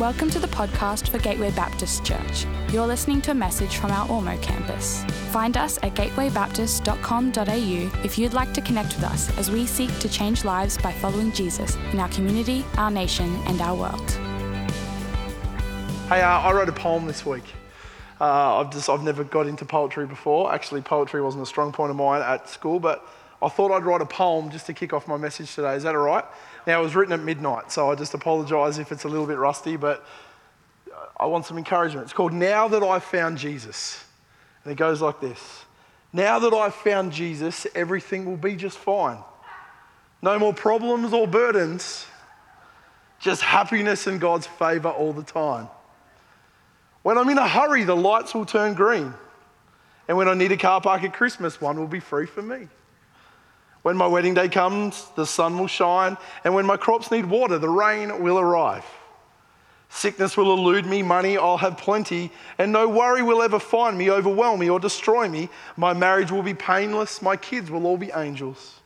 Welcome to the podcast for Gateway Baptist Church. You're listening to a message from our Ormeau campus. Find us at gatewaybaptist.com.au if you'd like to connect with us as we seek to change lives by following Jesus in our community, our nation, and our world. Hey, uh, I wrote a poem this week. Uh, I've just I've never got into poetry before. Actually, poetry wasn't a strong point of mine at school, but I thought I'd write a poem just to kick off my message today. Is that all right? Now, it was written at midnight, so I just apologise if it's a little bit rusty, but I want some encouragement. It's called Now That I've Found Jesus. And it goes like this Now that I've found Jesus, everything will be just fine. No more problems or burdens, just happiness and God's favour all the time. When I'm in a hurry, the lights will turn green. And when I need a car park at Christmas, one will be free for me. When my wedding day comes, the sun will shine, and when my crops need water, the rain will arrive. Sickness will elude me, money I'll have plenty, and no worry will ever find me, overwhelm me, or destroy me. My marriage will be painless, my kids will all be angels.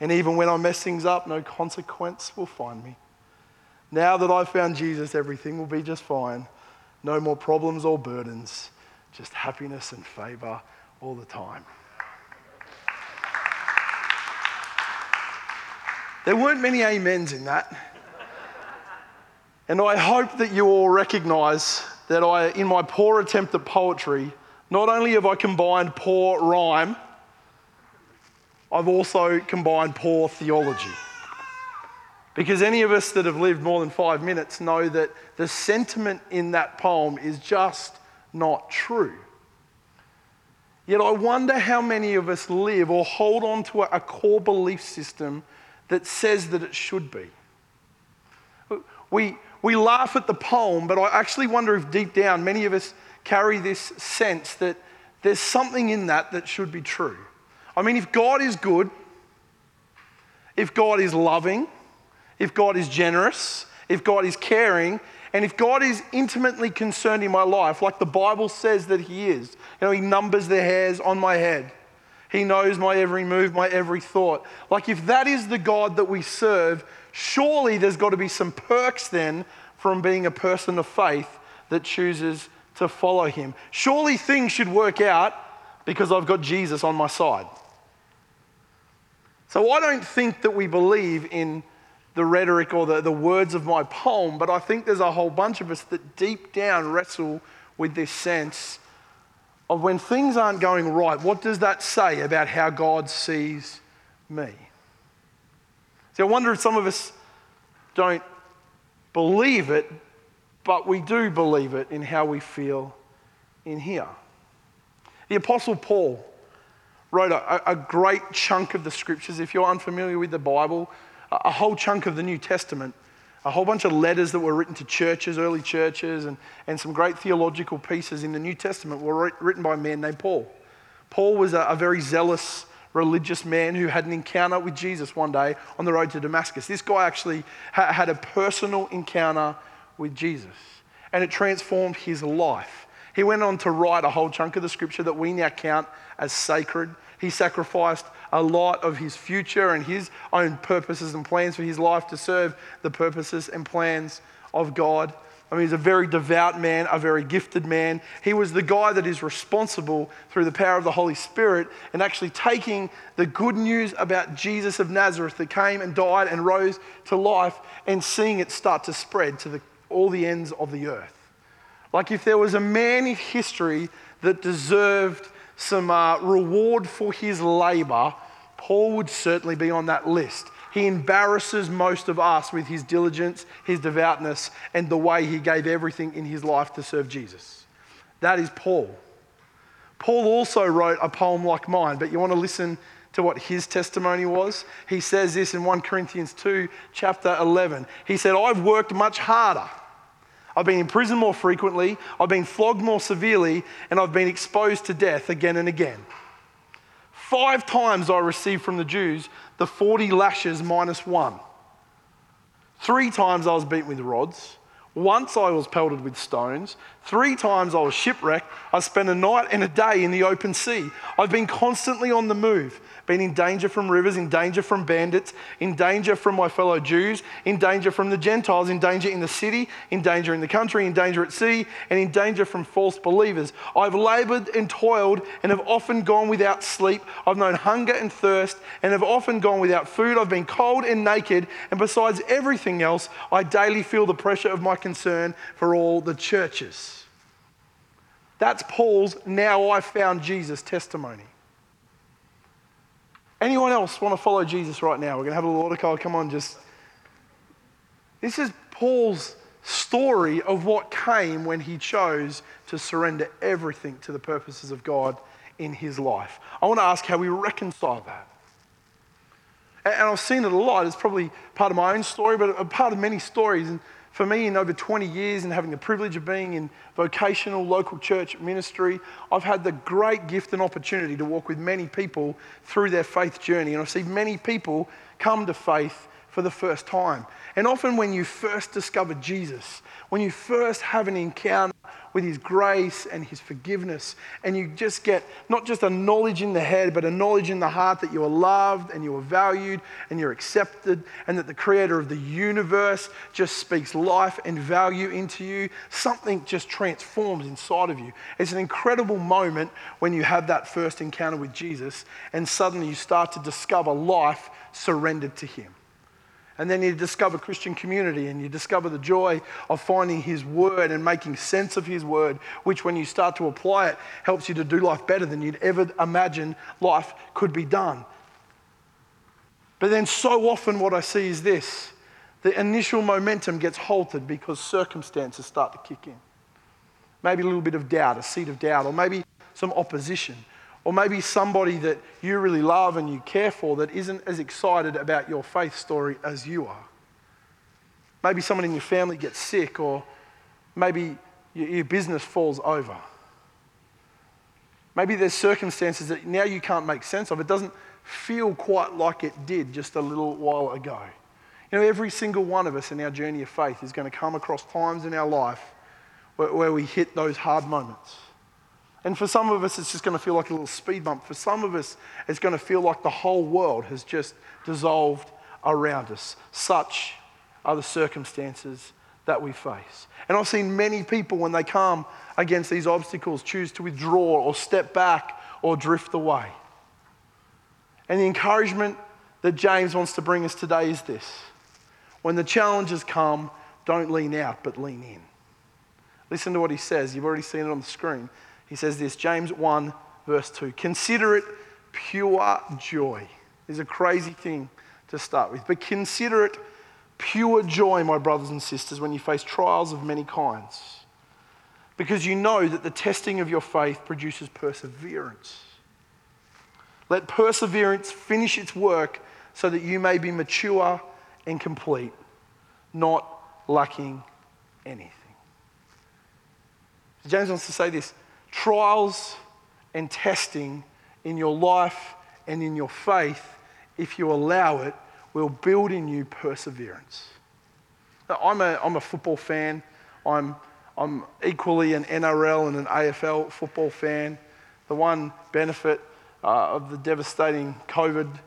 And even when I mess things up, no consequence will find me. Now that I've found Jesus, everything will be just fine. No more problems or burdens, just happiness and favor all the time. There weren't many amens in that. And I hope that you all recognize that I, in my poor attempt at poetry, not only have I combined poor rhyme, I've also combined poor theology. Because any of us that have lived more than five minutes know that the sentiment in that poem is just not true. Yet I wonder how many of us live or hold on to a core belief system that says that it should be. We, we laugh at the poem, but I actually wonder if deep down many of us carry this sense that there's something in that that should be true. I mean, if God is good, if God is loving, if God is generous, if God is caring, and if God is intimately concerned in my life, like the Bible says that He is, you know, He numbers the hairs on my head. He knows my every move, my every thought. Like, if that is the God that we serve, surely there's got to be some perks then from being a person of faith that chooses to follow Him. Surely things should work out because I've got Jesus on my side. So I don't think that we believe in the rhetoric or the, the words of my poem, but I think there's a whole bunch of us that deep down wrestle with this sense of when things aren't going right, what does that say about how God sees me? See, I wonder if some of us don't believe it, but we do believe it in how we feel in here. The Apostle Paul wrote a, a great chunk of the scriptures. If you're unfamiliar with the Bible, a whole chunk of the New Testament a whole bunch of letters that were written to churches, early churches, and, and some great theological pieces in the New Testament were written by a man named Paul. Paul was a, a very zealous religious man who had an encounter with Jesus one day on the road to Damascus. This guy actually ha- had a personal encounter with Jesus, and it transformed his life. He went on to write a whole chunk of the scripture that we now count as sacred. He sacrificed a lot of his future and his own purposes and plans for his life to serve the purposes and plans of God. I mean, he's a very devout man, a very gifted man. He was the guy that is responsible through the power of the Holy Spirit and actually taking the good news about Jesus of Nazareth that came and died and rose to life and seeing it start to spread to the, all the ends of the earth. Like if there was a man in history that deserved some uh, reward for his labor, Paul would certainly be on that list. He embarrasses most of us with his diligence, his devoutness, and the way he gave everything in his life to serve Jesus. That is Paul. Paul also wrote a poem like mine, but you want to listen to what his testimony was? He says this in 1 Corinthians 2, chapter 11. He said, I've worked much harder I've been imprisoned more frequently, I've been flogged more severely, and I've been exposed to death again and again. Five times I received from the Jews the 40 lashes minus one. Three times I was beaten with rods. Once I was pelted with stones. Three times I was shipwrecked. I spent a night and a day in the open sea. I've been constantly on the move been in danger from rivers, in danger from bandits, in danger from my fellow Jews, in danger from the Gentiles, in danger in the city, in danger in the country, in danger at sea, and in danger from false believers. I've labored and toiled and have often gone without sleep. I've known hunger and thirst and have often gone without food. I've been cold and naked, and besides everything else, I daily feel the pressure of my concern for all the churches. That's Paul's now I found Jesus testimony. Anyone else want to follow Jesus right now? We're going to have a little altar call. Come on, just. This is Paul's story of what came when he chose to surrender everything to the purposes of God in his life. I want to ask how we reconcile that. And I've seen it a lot. It's probably part of my own story, but a part of many stories. And for me, in over 20 years and having the privilege of being in vocational local church ministry, I've had the great gift and opportunity to walk with many people through their faith journey. And I've seen many people come to faith for the first time. And often, when you first discover Jesus, when you first have an encounter with His grace and His forgiveness. And you just get not just a knowledge in the head, but a knowledge in the heart that you are loved and you are valued and you're accepted, and that the Creator of the universe just speaks life and value into you. Something just transforms inside of you. It's an incredible moment when you have that first encounter with Jesus, and suddenly you start to discover life surrendered to Him. And then you discover Christian community and you discover the joy of finding His Word and making sense of His Word, which, when you start to apply it, helps you to do life better than you'd ever imagine life could be done. But then, so often, what I see is this the initial momentum gets halted because circumstances start to kick in. Maybe a little bit of doubt, a seed of doubt, or maybe some opposition. Or maybe somebody that you really love and you care for that isn't as excited about your faith story as you are. Maybe someone in your family gets sick, or maybe your business falls over. Maybe there's circumstances that now you can't make sense of. It doesn't feel quite like it did just a little while ago. You know, every single one of us in our journey of faith is going to come across times in our life where, we hit those hard moments. And for some of us, it's just going to feel like a little speed bump. For some of us, it's going to feel like the whole world has just dissolved around us. Such are the circumstances that we face. And I've seen many people, when they come against these obstacles, choose to withdraw or step back or drift away. And the encouragement that James wants to bring us today is this when the challenges come, don't lean out, but lean in. Listen to what he says. You've already seen it on the screen. He says this James 1, verse 2 Consider it pure joy. Is a crazy thing to start with, but consider it pure joy, my brothers and sisters, when you face trials of many kinds. Because you know that the testing of your faith produces perseverance. Let perseverance finish its work so that you may be mature and complete, not lacking anything. James wants to say this trials and testing in your life and in your faith, if you allow it, will build in you perseverance. Now, I'm, a, I'm a football fan. I'm, I'm equally an NRL and an AFL football fan. The one benefit uh, of the devastating COVID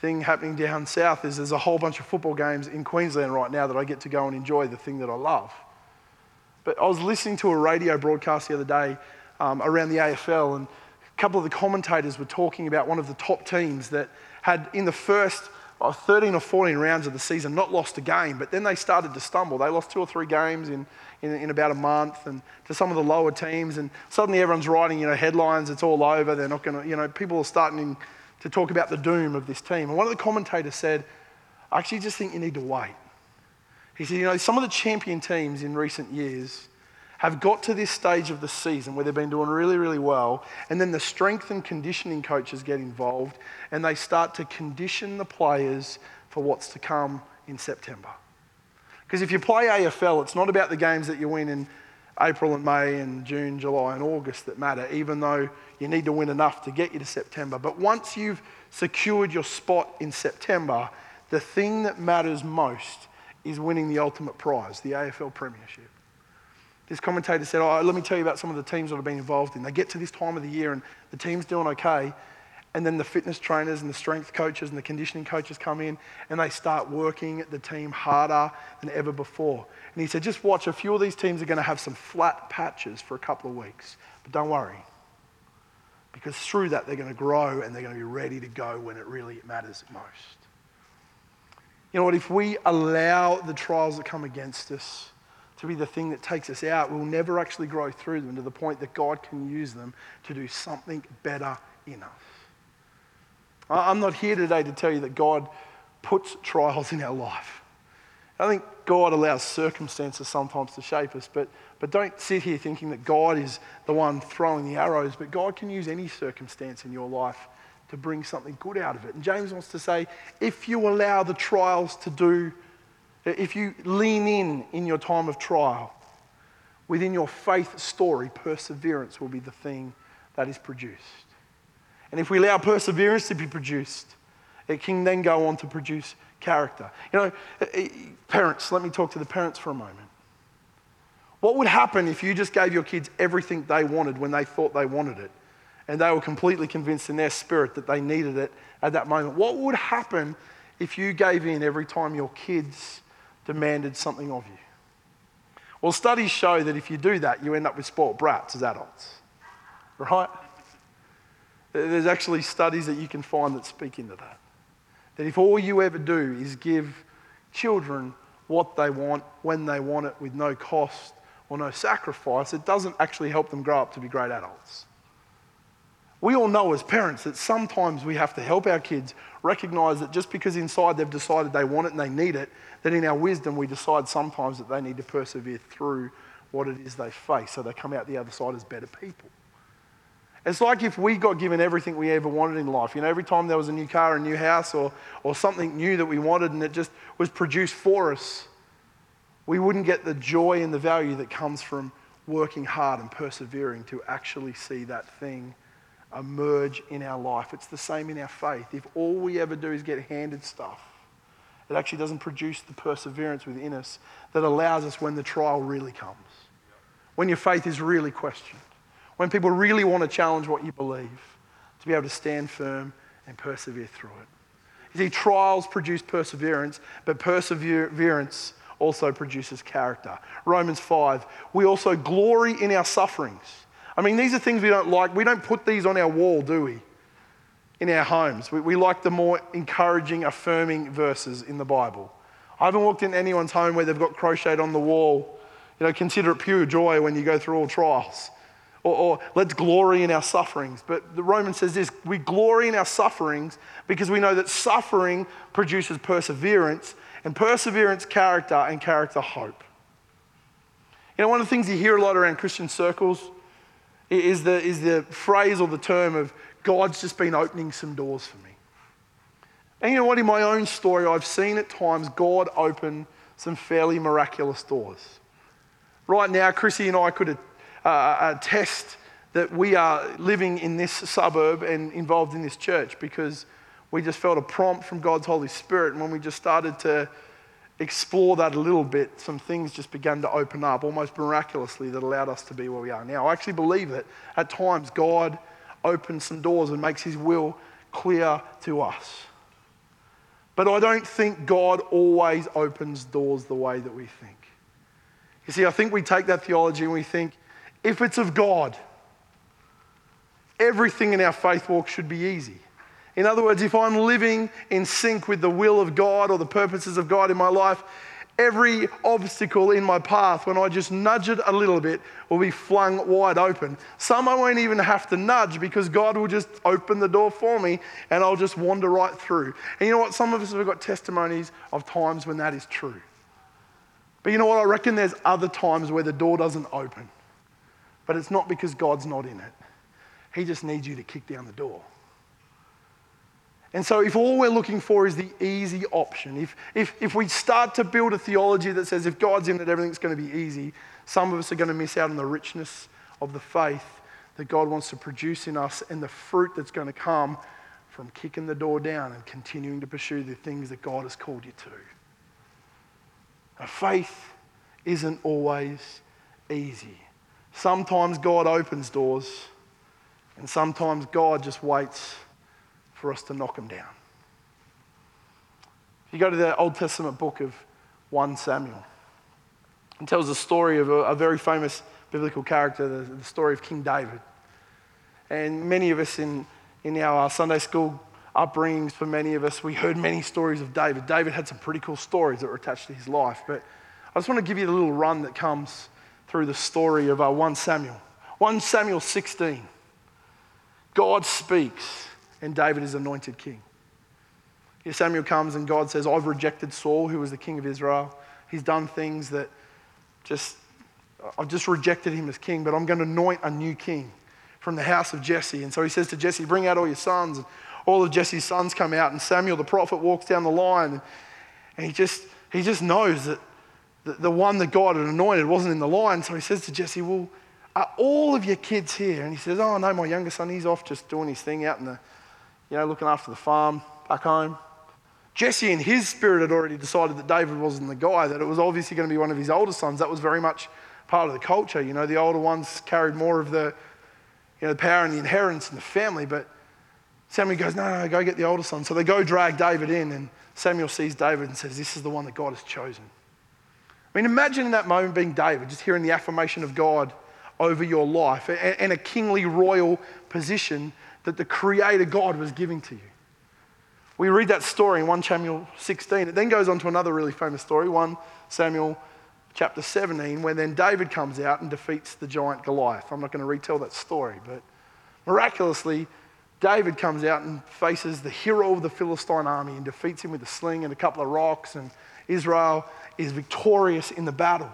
thing happening down south is there's a whole bunch of football games in Queensland right now that I get to go and enjoy the thing that I love. But I was listening to a radio broadcast the other day um, around the AFL, and a couple of the commentators were talking about one of the top teams that had, in the first uh, 13 or 14 rounds of the season, not lost a game, but then they started to stumble. They lost two or three games in, in, in, about a month and to some of the lower teams, and suddenly everyone's writing, you know, headlines, it's all over, they're not going to, you know, people are starting to talk about the doom of this team. And one of the commentators said, I actually just think you need to wait. He said, you know, some of the champion teams in recent years have got to this stage of the season where they've been doing really, really well, and then the strength and conditioning coaches get involved and they start to condition the players for what's to come in September. Because if you play AFL, it's not about the games that you win in April and May and June, July, and August that matter, even though you need to win enough to get you to September. But once you've secured your spot in September, the thing that matters most is winning the ultimate prize, the AFL Premiership. This commentator said, oh, let me tell you about some of the teams that I've been involved in. They get to this time of the year and the team's doing okay. And then the fitness trainers and the strength coaches and the conditioning coaches come in and they start working the team harder than ever before. And he said, just watch, a few of these teams are going to have some flat patches for a couple of weeks. But don't worry, because through that they're going to grow and they're going to be ready to go when it really matters most. You know what? If we allow the trials that come against us, to be the thing that takes us out, we'll never actually grow through them to the point that God can use them to do something better in us. I'm not here today to tell you that God puts trials in our life. I think God allows circumstances sometimes to shape us, but, but don't sit here thinking that God is the one throwing the arrows, but God can use any circumstance in your life to bring something good out of it. And James wants to say if you allow the trials to do if you lean in in your time of trial, within your faith story, perseverance will be the thing that is produced. And if we allow perseverance to be produced, it can then go on to produce character. You know, eh, eh, parents, let me talk to the parents for a moment. What would happen if you just gave your kids everything they wanted when they thought they wanted it? And they were completely convinced in their spirit that they needed it at that moment. What would happen if you gave in every time your kids demanded something of you. Well, studies show that if you do that, you end up with spoiled brats as adults, right? There's actually studies that you can find that speak into that. That if all you ever do is give children what they want, when they want it, with no cost or no sacrifice, it doesn't actually help them grow up to be great adults. We all know as parents that sometimes we have to help our kids recognize that just because inside they've decided they want it and they need it, that in our wisdom we decide sometimes that they need to persevere through what it is they face so they come out the other side as better people. It's like if we got given everything we ever wanted in life. You know, every time there was a new car, a new house, or, or something new that we wanted and it just was produced for us, we wouldn't get the joy and the value that comes from working hard and persevering to actually see that thing emerge in our life. It's the same in our faith. If all we ever do is get handed stuff, it actually doesn't produce the perseverance within us that allows us when the trial really comes, when your faith is really questioned, when people really want to challenge what you believe, to be able to stand firm and persevere through it. You see, trials produce perseverance, but perseverance also produces character. Romans 5, we also glory in our sufferings I mean, these are things we don't like. We don't put these on our wall, do we? In our homes. We, we like the more encouraging, affirming verses in the Bible. I haven't walked in anyone's home where they've got crocheted on the wall, you know, consider it pure joy when you go through all trials. Or, or, let's glory in our sufferings. But the Roman says this we glory in our sufferings because we know that suffering produces perseverance, and perseverance, character, and character, hope. You know, one of the things you hear a lot around Christian circles is the, is the phrase or the term of God's just been opening some doors for me. And you know what? In my own story, I've seen at times God open some fairly miraculous doors. Right now, Chrissy and I could uh, attest that we are living in this suburb and involved in this church because we just felt a prompt from God's Holy Spirit. And when we just started to explore that a little bit, some things just began to open up almost miraculously that allowed us to be where we are now. I actually believe that at times God opens some doors and makes his will clear to us. But I don't think God always opens doors the way that we think. You see, I think we take that theology and we think if it's of God, everything in our faith walk should be easy. In other words, if I'm living in sync with the will of God or the purposes of God in my life, every obstacle in my path, when I just nudge it a little bit, will be flung wide open. Some I won't even have to nudge because God will just open the door for me and I'll just wander right through. And you know what? Some of us have got testimonies of times when that is true. But you know what? I reckon there's other times where the door doesn't open. But it's not because God's not in it, He just needs you to kick down the door. And so, if all we're looking for is the easy option, if, if, if we start to build a theology that says if God's in it, everything's going to be easy, some of us are going to miss out on the richness of the faith that God wants to produce in us and the fruit that's going to come from kicking the door down and continuing to pursue the things that God has called you to. Faith isn't always easy. Sometimes God opens doors, and sometimes God just waits for us to knock them down. If you go to the Old Testament book of 1 Samuel, it tells the story of a, a very famous biblical character, the, the, story of King David. And many of us in, in our Sunday school upbringings, for many of us, we heard many stories of David. David had some pretty cool stories that were attached to his life. But I just want to give you a little run that comes through the story of uh, 1 Samuel. 1 Samuel 16. God speaks, and David is anointed king. Here Samuel comes, and God says, I've rejected Saul, who was the king of Israel. He's done things that just, I've just rejected him as king, but I'm going to anoint a new king from the house of Jesse. And so he says to Jesse, Bring out all your sons. And all of Jesse's sons come out, and Samuel the prophet walks down the line, and he just, he just knows that the, one that God had anointed wasn't in the line. So he says to Jesse, Well, are all of your kids here? And he says, Oh, no, my younger son, he's off just doing his thing out in the, you know, looking after the farm back home. Jesse, in his spirit, had already decided that David wasn't the guy, that it was obviously going to be one of his older sons. That was very much part of the culture. You know, the older ones carried more of the, you know, the power and the inheritance in the family. But Samuel goes, no, no, go get the older son. So they go drag David in, and Samuel sees David and says, This is the one that God has chosen. I mean, imagine in that moment being David, just hearing the affirmation of God over your life and a kingly royal position that the Creator God was giving to you. We read that story in 1 Samuel 16. It then goes on to another really famous story, 1 Samuel chapter 17, where then David comes out and defeats the giant Goliath. I'm not going to retell that story, but miraculously, David comes out and faces the hero of the Philistine army and defeats him with a sling and a couple of rocks, and Israel is victorious in the battle.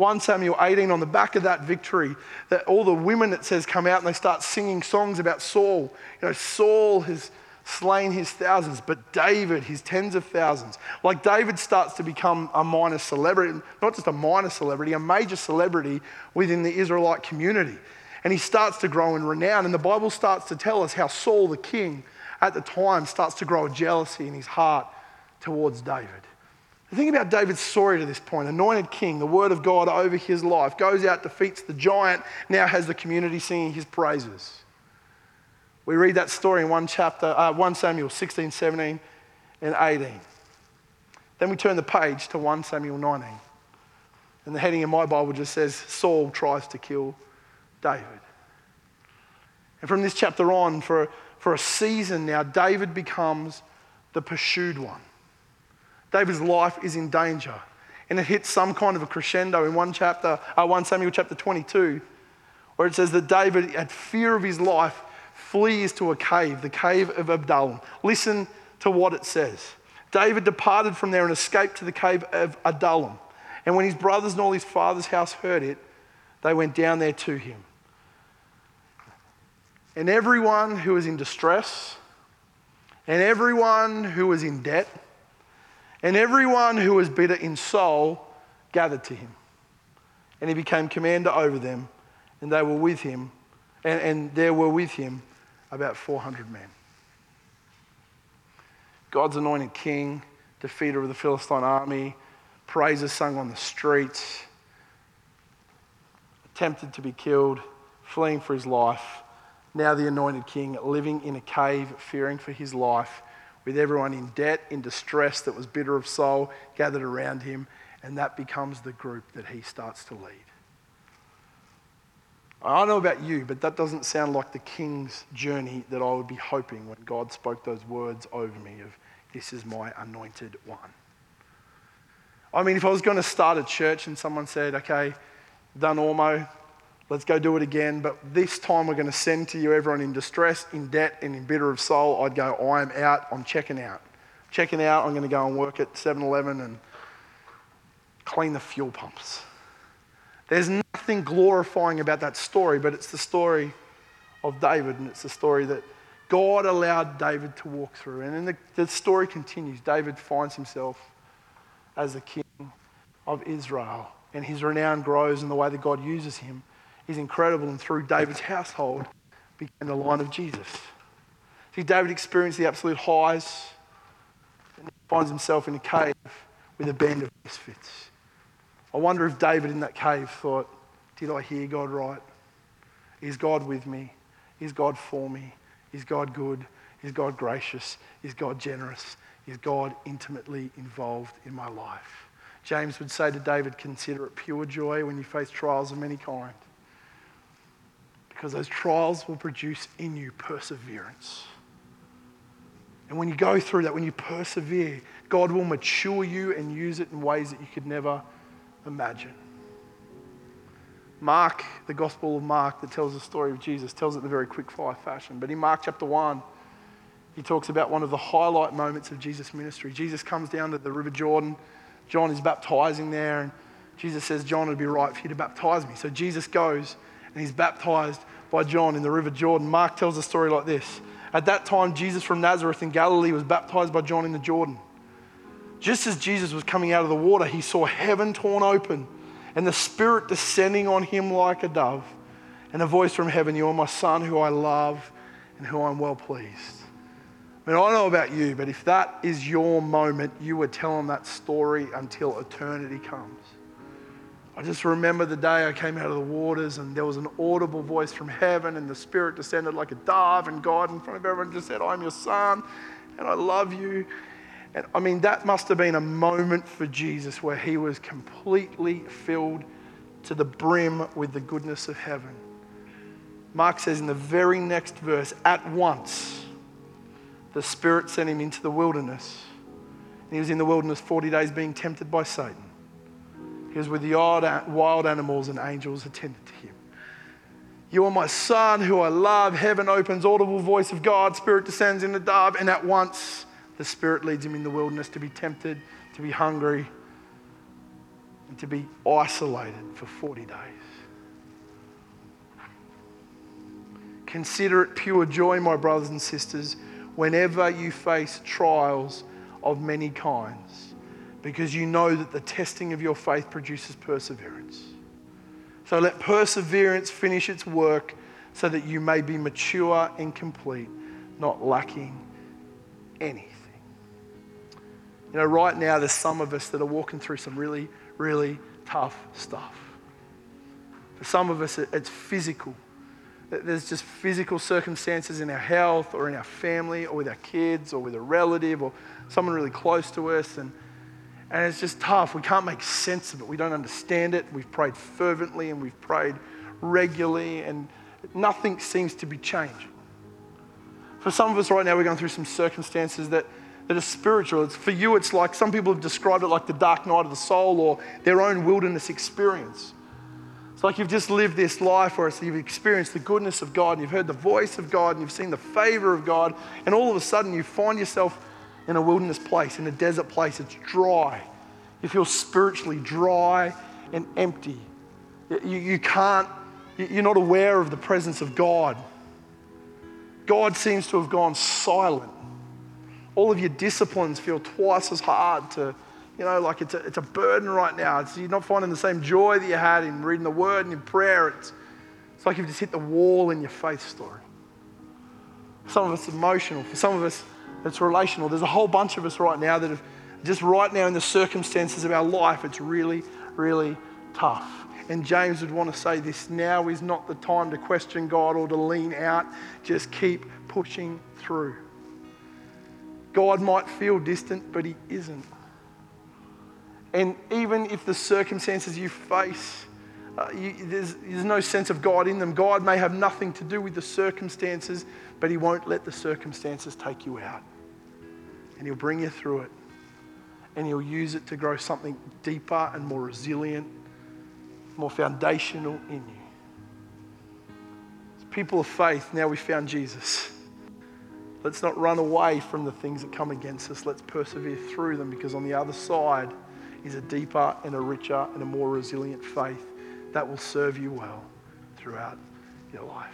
1 Samuel 18, on the back of that victory, that all the women, it says, come out and they start singing songs about Saul. You know, Saul has slain his thousands, but David, his tens of thousands. Like David starts to become a minor celebrity, not just a minor celebrity, a major celebrity within the Israelite community. And he starts to grow in renown. And the Bible starts to tell us how Saul, the king, at the time, starts to grow a jealousy in his heart towards David. The thing about David's story to this point, anointed king, the word of God over his life, goes out, defeats the giant, now has the community singing his praises. We read that story in 1, chapter, uh, 1 Samuel 16, 17, and 18. Then we turn the page to 1 Samuel 19. And the heading in my Bible just says, Saul tries to kill David. And from this chapter on, for, for a season now, David becomes the pursued one. David's life is in danger. And it hits some kind of a crescendo in 1, chapter, uh, 1 Samuel chapter 22, where it says that David, at fear of his life, flees to a cave, the cave of Adullam. Listen to what it says. David departed from there and escaped to the cave of Adullam. And when his brothers and all his father's house heard it, they went down there to him. And everyone who was in distress, and everyone who was in debt, and everyone who was bitter in soul gathered to him. And he became commander over them, and they were with him, and, and there were with him about 400 men. God's anointed king, defeater of the Philistine army, praises sung on the streets, attempted to be killed, fleeing for his life. Now, the anointed king living in a cave, fearing for his life, with everyone in debt, in distress, that was bitter of soul, gathered around him, and that becomes the group that he starts to lead. I don't know about you, but that doesn't sound like the king's journey that I would be hoping when God spoke those words over me of, This is my anointed one. I mean, if I was going to start a church and someone said, Okay, done Ormeau, let's go do it again, but this time we're going to send to you everyone in distress, in debt, and in bitter of soul, I'd go, I am out, I'm checking out. Checking out, I'm going to go and work at 7 Eleven and clean the fuel pumps. There's nothing glorifying about that story, but it's the story of David, and it's the story that God allowed David to walk through. And then the, the story continues. David finds himself as the king of Israel, and his renown grows, in the way that God uses him is incredible. And through David's household began the line of Jesus. See, David experienced the absolute highs, and he finds himself in a cave with a band of misfits. I wonder if David in that cave thought, Did I hear God right? Is God with me? Is God for me? Is God good? Is God gracious? Is God generous? Is God intimately involved in my life? James would say to David, Consider it pure joy when you face trials of many kinds, because those trials will produce in you perseverance. And when you go through that, when you persevere, God will mature you and use it in ways that you could never imagine. Mark, the Gospel of Mark that tells the story of Jesus, tells it in a very quick fire fashion. But in Mark chapter 1, he talks about one of the highlight moments of Jesus' ministry. Jesus comes down to the River Jordan. John is baptizing there, and Jesus says, John, it'd be right for you to baptize me. So Jesus goes and he's baptized by John in the River Jordan. Mark tells a story like this At that time, Jesus from Nazareth in Galilee was baptized by John in the Jordan. Just as Jesus was coming out of the water, he saw heaven torn open and the Spirit descending on him like a dove, and a voice from heaven, You are my Son, who I love and who I'm well pleased. I mean, I don't know about you, but if that is your moment, you would tell them that story until eternity comes. I just remember the day I came out of the waters and there was an audible voice from heaven and the Spirit descended like a dove and God in front of everyone just said, I'm your son and I love you. And I mean, that must have been a moment for Jesus where he was completely filled to the brim with the goodness of heaven. Mark says in the very next verse, at once, the Spirit sent him into the wilderness. And he was in the wilderness 40 days being tempted by Satan. He was with the wild animals, and angels attended to him. You are my son who I love. Heaven opens, audible voice of God, Spirit descends in the dove, and at once the Spirit leads him in the wilderness to be tempted, to be hungry, and to be isolated for 40 days. Consider it pure joy, my brothers and sisters, whenever you face trials of many kinds, because you know that the testing of your faith produces perseverance. So let perseverance finish its work so that you may be mature and complete, not lacking anything. You know, right now, there's some of us that are walking through some really, really tough stuff. For some of us, it's physical. There's just physical circumstances in our health or in our family or with our kids or with a relative or someone really close to us. And, and it's just tough. We can't make sense of it. We don't understand it. We've prayed fervently and we've prayed regularly, and nothing seems to be changing. For some of us right now, we're going through some circumstances that that are spiritual. It's, for you, it's like some people have described it like the dark night of the soul or their own wilderness experience. It's like you've just lived this life where you've experienced the goodness of God and you've heard the voice of God and you've seen the favor of God, and all of a sudden you find yourself in a wilderness place, in a desert place. It's dry. You feel spiritually dry and empty. You, you can't, you're not aware of the presence of God. God seems to have gone silent all of your disciplines feel twice as hard to, you know, like it's a, it's a burden right now. It's, you're not finding the same joy that you had in reading the word and in prayer. It's, it's like you've just hit the wall in your faith story. Some of us, emotional. For some of us, it's relational. There's a whole bunch of us right now that have just right now in the circumstances of our life, it's really, really tough. And James would want to say this now is not the time to question God or to lean out. Just keep pushing through. God might feel distant, but He isn't. And even if the circumstances you face, uh, you, there's, there's no sense of God in them, God may have nothing to do with the circumstances, but He won't let the circumstances take you out. And He'll bring you through it. And He'll use it to grow something deeper and more resilient, more foundational in you. As people of faith, now we found Jesus. Let's not run away from the things that come against us. Let's persevere through them because on the other side is a deeper and a richer and a more resilient faith that will serve you well throughout your life.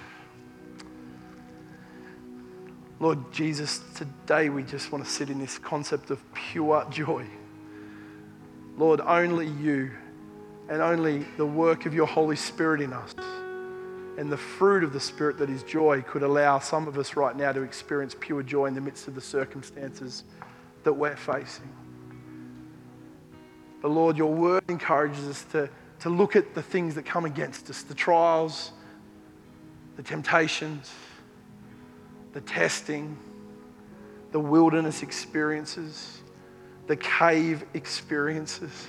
Lord Jesus, today we just want to sit in this concept of pure joy. Lord, only you and only the work of your Holy Spirit in us and the fruit of the Spirit that is joy could allow some of us right now to experience pure joy in the midst of the circumstances that we're facing. But Lord, your word encourages us to to look at the things that come against us the trials, the temptations, the testing, the wilderness experiences, the cave experiences.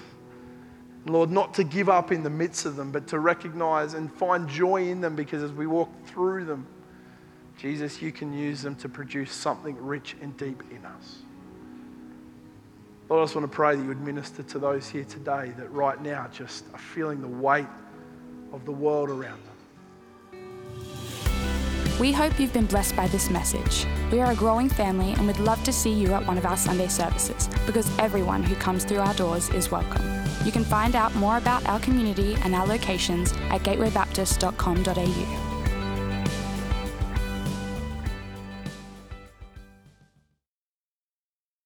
Lord, not to give up in the midst of them, but to recognize and find joy in them because as we walk through them, Jesus, you can use them to produce something rich and deep in us. Lord, I just want to pray that you would minister to those here today that right now just are feeling the weight of the world around them. We hope you've been blessed by this message. We are a growing family and we'd love to see you at one of our Sunday services because everyone who comes through our doors is welcome. You can find out more about our community and our locations at gatewaybaptist.com.au.